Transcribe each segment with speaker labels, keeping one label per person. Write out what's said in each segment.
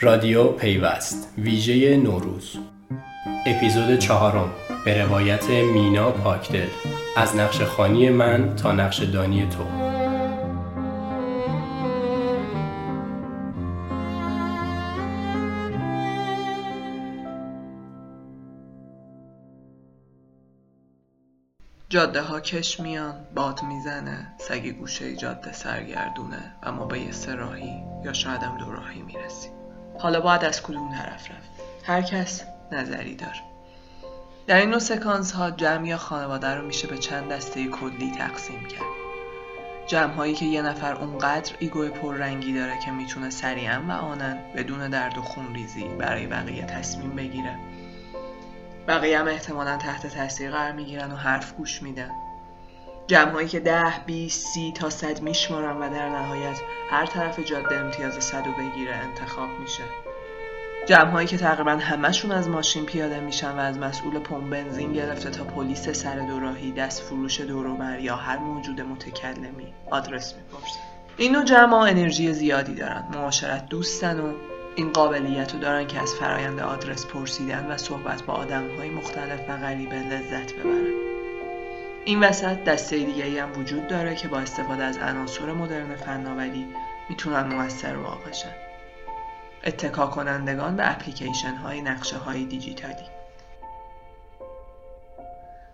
Speaker 1: رادیو پیوست ویژه نوروز. اپیزود چهارم به روایت مینا پاکدل. از نقش خانی من تا نقش دانی تو.
Speaker 2: جاده ها کش میان باد می‌زنه سگ گوشه جاده سرگردونه و ما به یه سراحی یا شاید هم دو راهی می‌رسیم. حالا باید از کدوم طرف رفت؟ هر کس نظری داره در این نوع سکانس ها جمع یا خانواده رو میشه به چند دسته کلی تقسیم کرد. جمع هایی که یه نفر اونقدر ego پررنگی داره که می‌تونه سریعا و آناً بدون درد و خون ریزی برای بقیه تصمیم بگیره. بقیه هم احتمالا تحت تاثیر قرار می‌گیرن و حرف گوش میدن. جمع هایی که ده، بیست، سی تا صد میشمارن و در نهایت هر طرف جاده امتیاز صد و بگیره انتخاب میشه. جمع هایی که تقریبا همشون از ماشین پیاده میشن و از مسئول پمپ بنزین گرفته تا پلیس سر دوراهی دست فروش دوروبر یا هر موجود متکلمی آدرس می‌پرسن این نوع جمع انرژی زیادی دارن معاشرت دوستن و این قابلیت رو دارن که از فرایند آدرس پرسیدن و صحبت با آدم های مختلف و غریبه لذت ببرن. این وسط دسته دیگه هم وجود داره که با استفاده از عناصر مدرن فناوری می‌تونن موثر واقع شن اتکا کنندگان به اپلیکیشن های نقشه های دیجیتالی.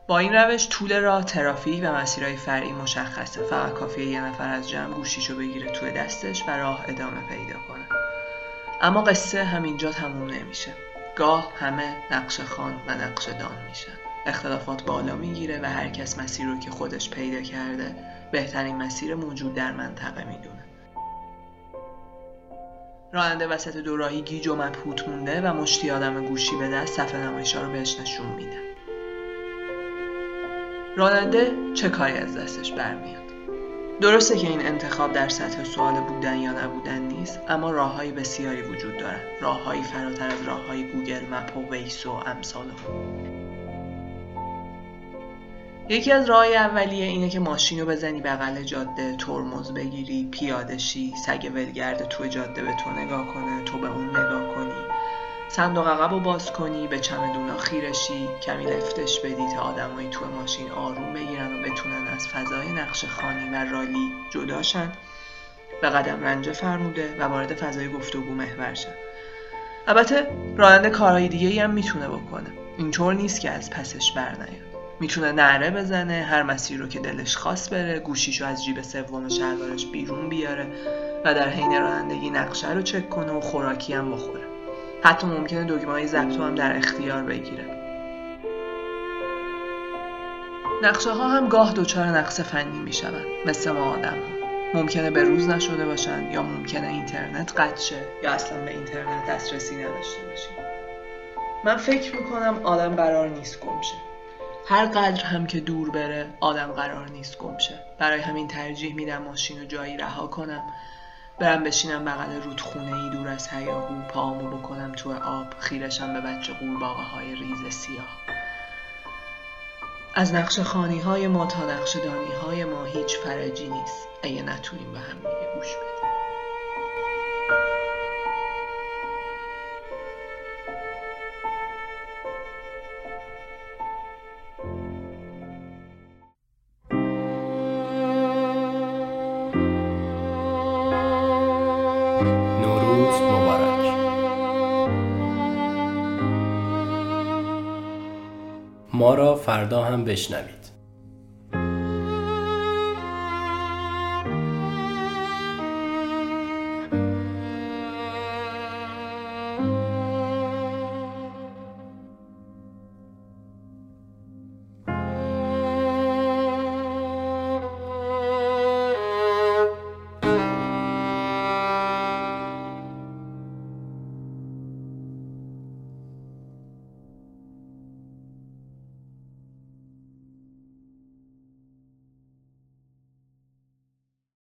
Speaker 2: با این روش طول راه ترافیک و مسیرهای فرعی مشخصه. فقط کافیه یه نفر از جمع گوشیشو بگیره توی دستش و راه ادامه پیدا کنه. اما قصه همینجا تموم نمیشه. گاه همه نقش خان و نقش دان میشن. اختلافات بالا می‌گیره و هر کس مسیر رو که خودش پیدا کرده بهترین مسیر موجود در منطقه می‌دونه. راننده وسط دوراهی گیج و مبهوت مونده و مشتی آدم گوشی به دست صفحه نمایشا رو بهش نشون میده. راننده چه کاری از دستش برمیاد؟ درسته که این انتخاب در سطح سوال بودن یا نبودن نیست اما راههای بسیاری وجود دارن. راههایی فراتر از راههای Google Map و Waze و امثال یکی از راه اولیه اینه که ماشین رو بزنی بغل جاده ترمز بگیری پیاده شی سگ ولگرد توی جاده به تو نگاه کنه تو به اون نگاه کنی. صندوق عقب رو باز کنی به چمدونا خیرشی کمی لفتش بدی تا آدمایی توی ماشین آروم بگیرن و بتونن از فضای نقش خانی و رالی جداشن به قدم رنجه فرموده و وارد فضای گفتگو محور شن البته راننده کارهای دیگه هم می‌تونه بکنه. اینطور نیست که از پسش برنیاد. می‌تونه نعره بزنه هر مسیر رو که دلش خواست بره گوشیشو از جیب سوم شلوارش بیرون بیاره و در حین رانندگی نقشه رو چک کنه و خوراکی هم بخوره. حتی ممکنه دکمه های ضبط هم در اختیار بگیره. نقشه ها هم گاه دچار نقص فنی می‌شوند مثل ما آدم ها ممکنه به روز نشده باشن یا ممکنه اینترنت قطع شه یا اصلا به اینترنت دسترسی نداشته باشیم. من فکر می‌کنم آدم قرار نیست گم شه. هر قدر هم که دور بره آدم قرار نیست گم شه. برای همین ترجیح میدم ماشین رو جایی رها کنم. برم بشینم بغل رودخونه ای دور از هیاهو پاهامو بکنم تو آب خیرشم به بچه قورباغه های ریز سیاه. از نقش خانی های ما تا نقش دانی های ما هیچ فرجی نیست. اگه نتونیم به هم دیگه گوش بدیم.
Speaker 1: نوروز مبارک. ما را فردا هم بشنوید.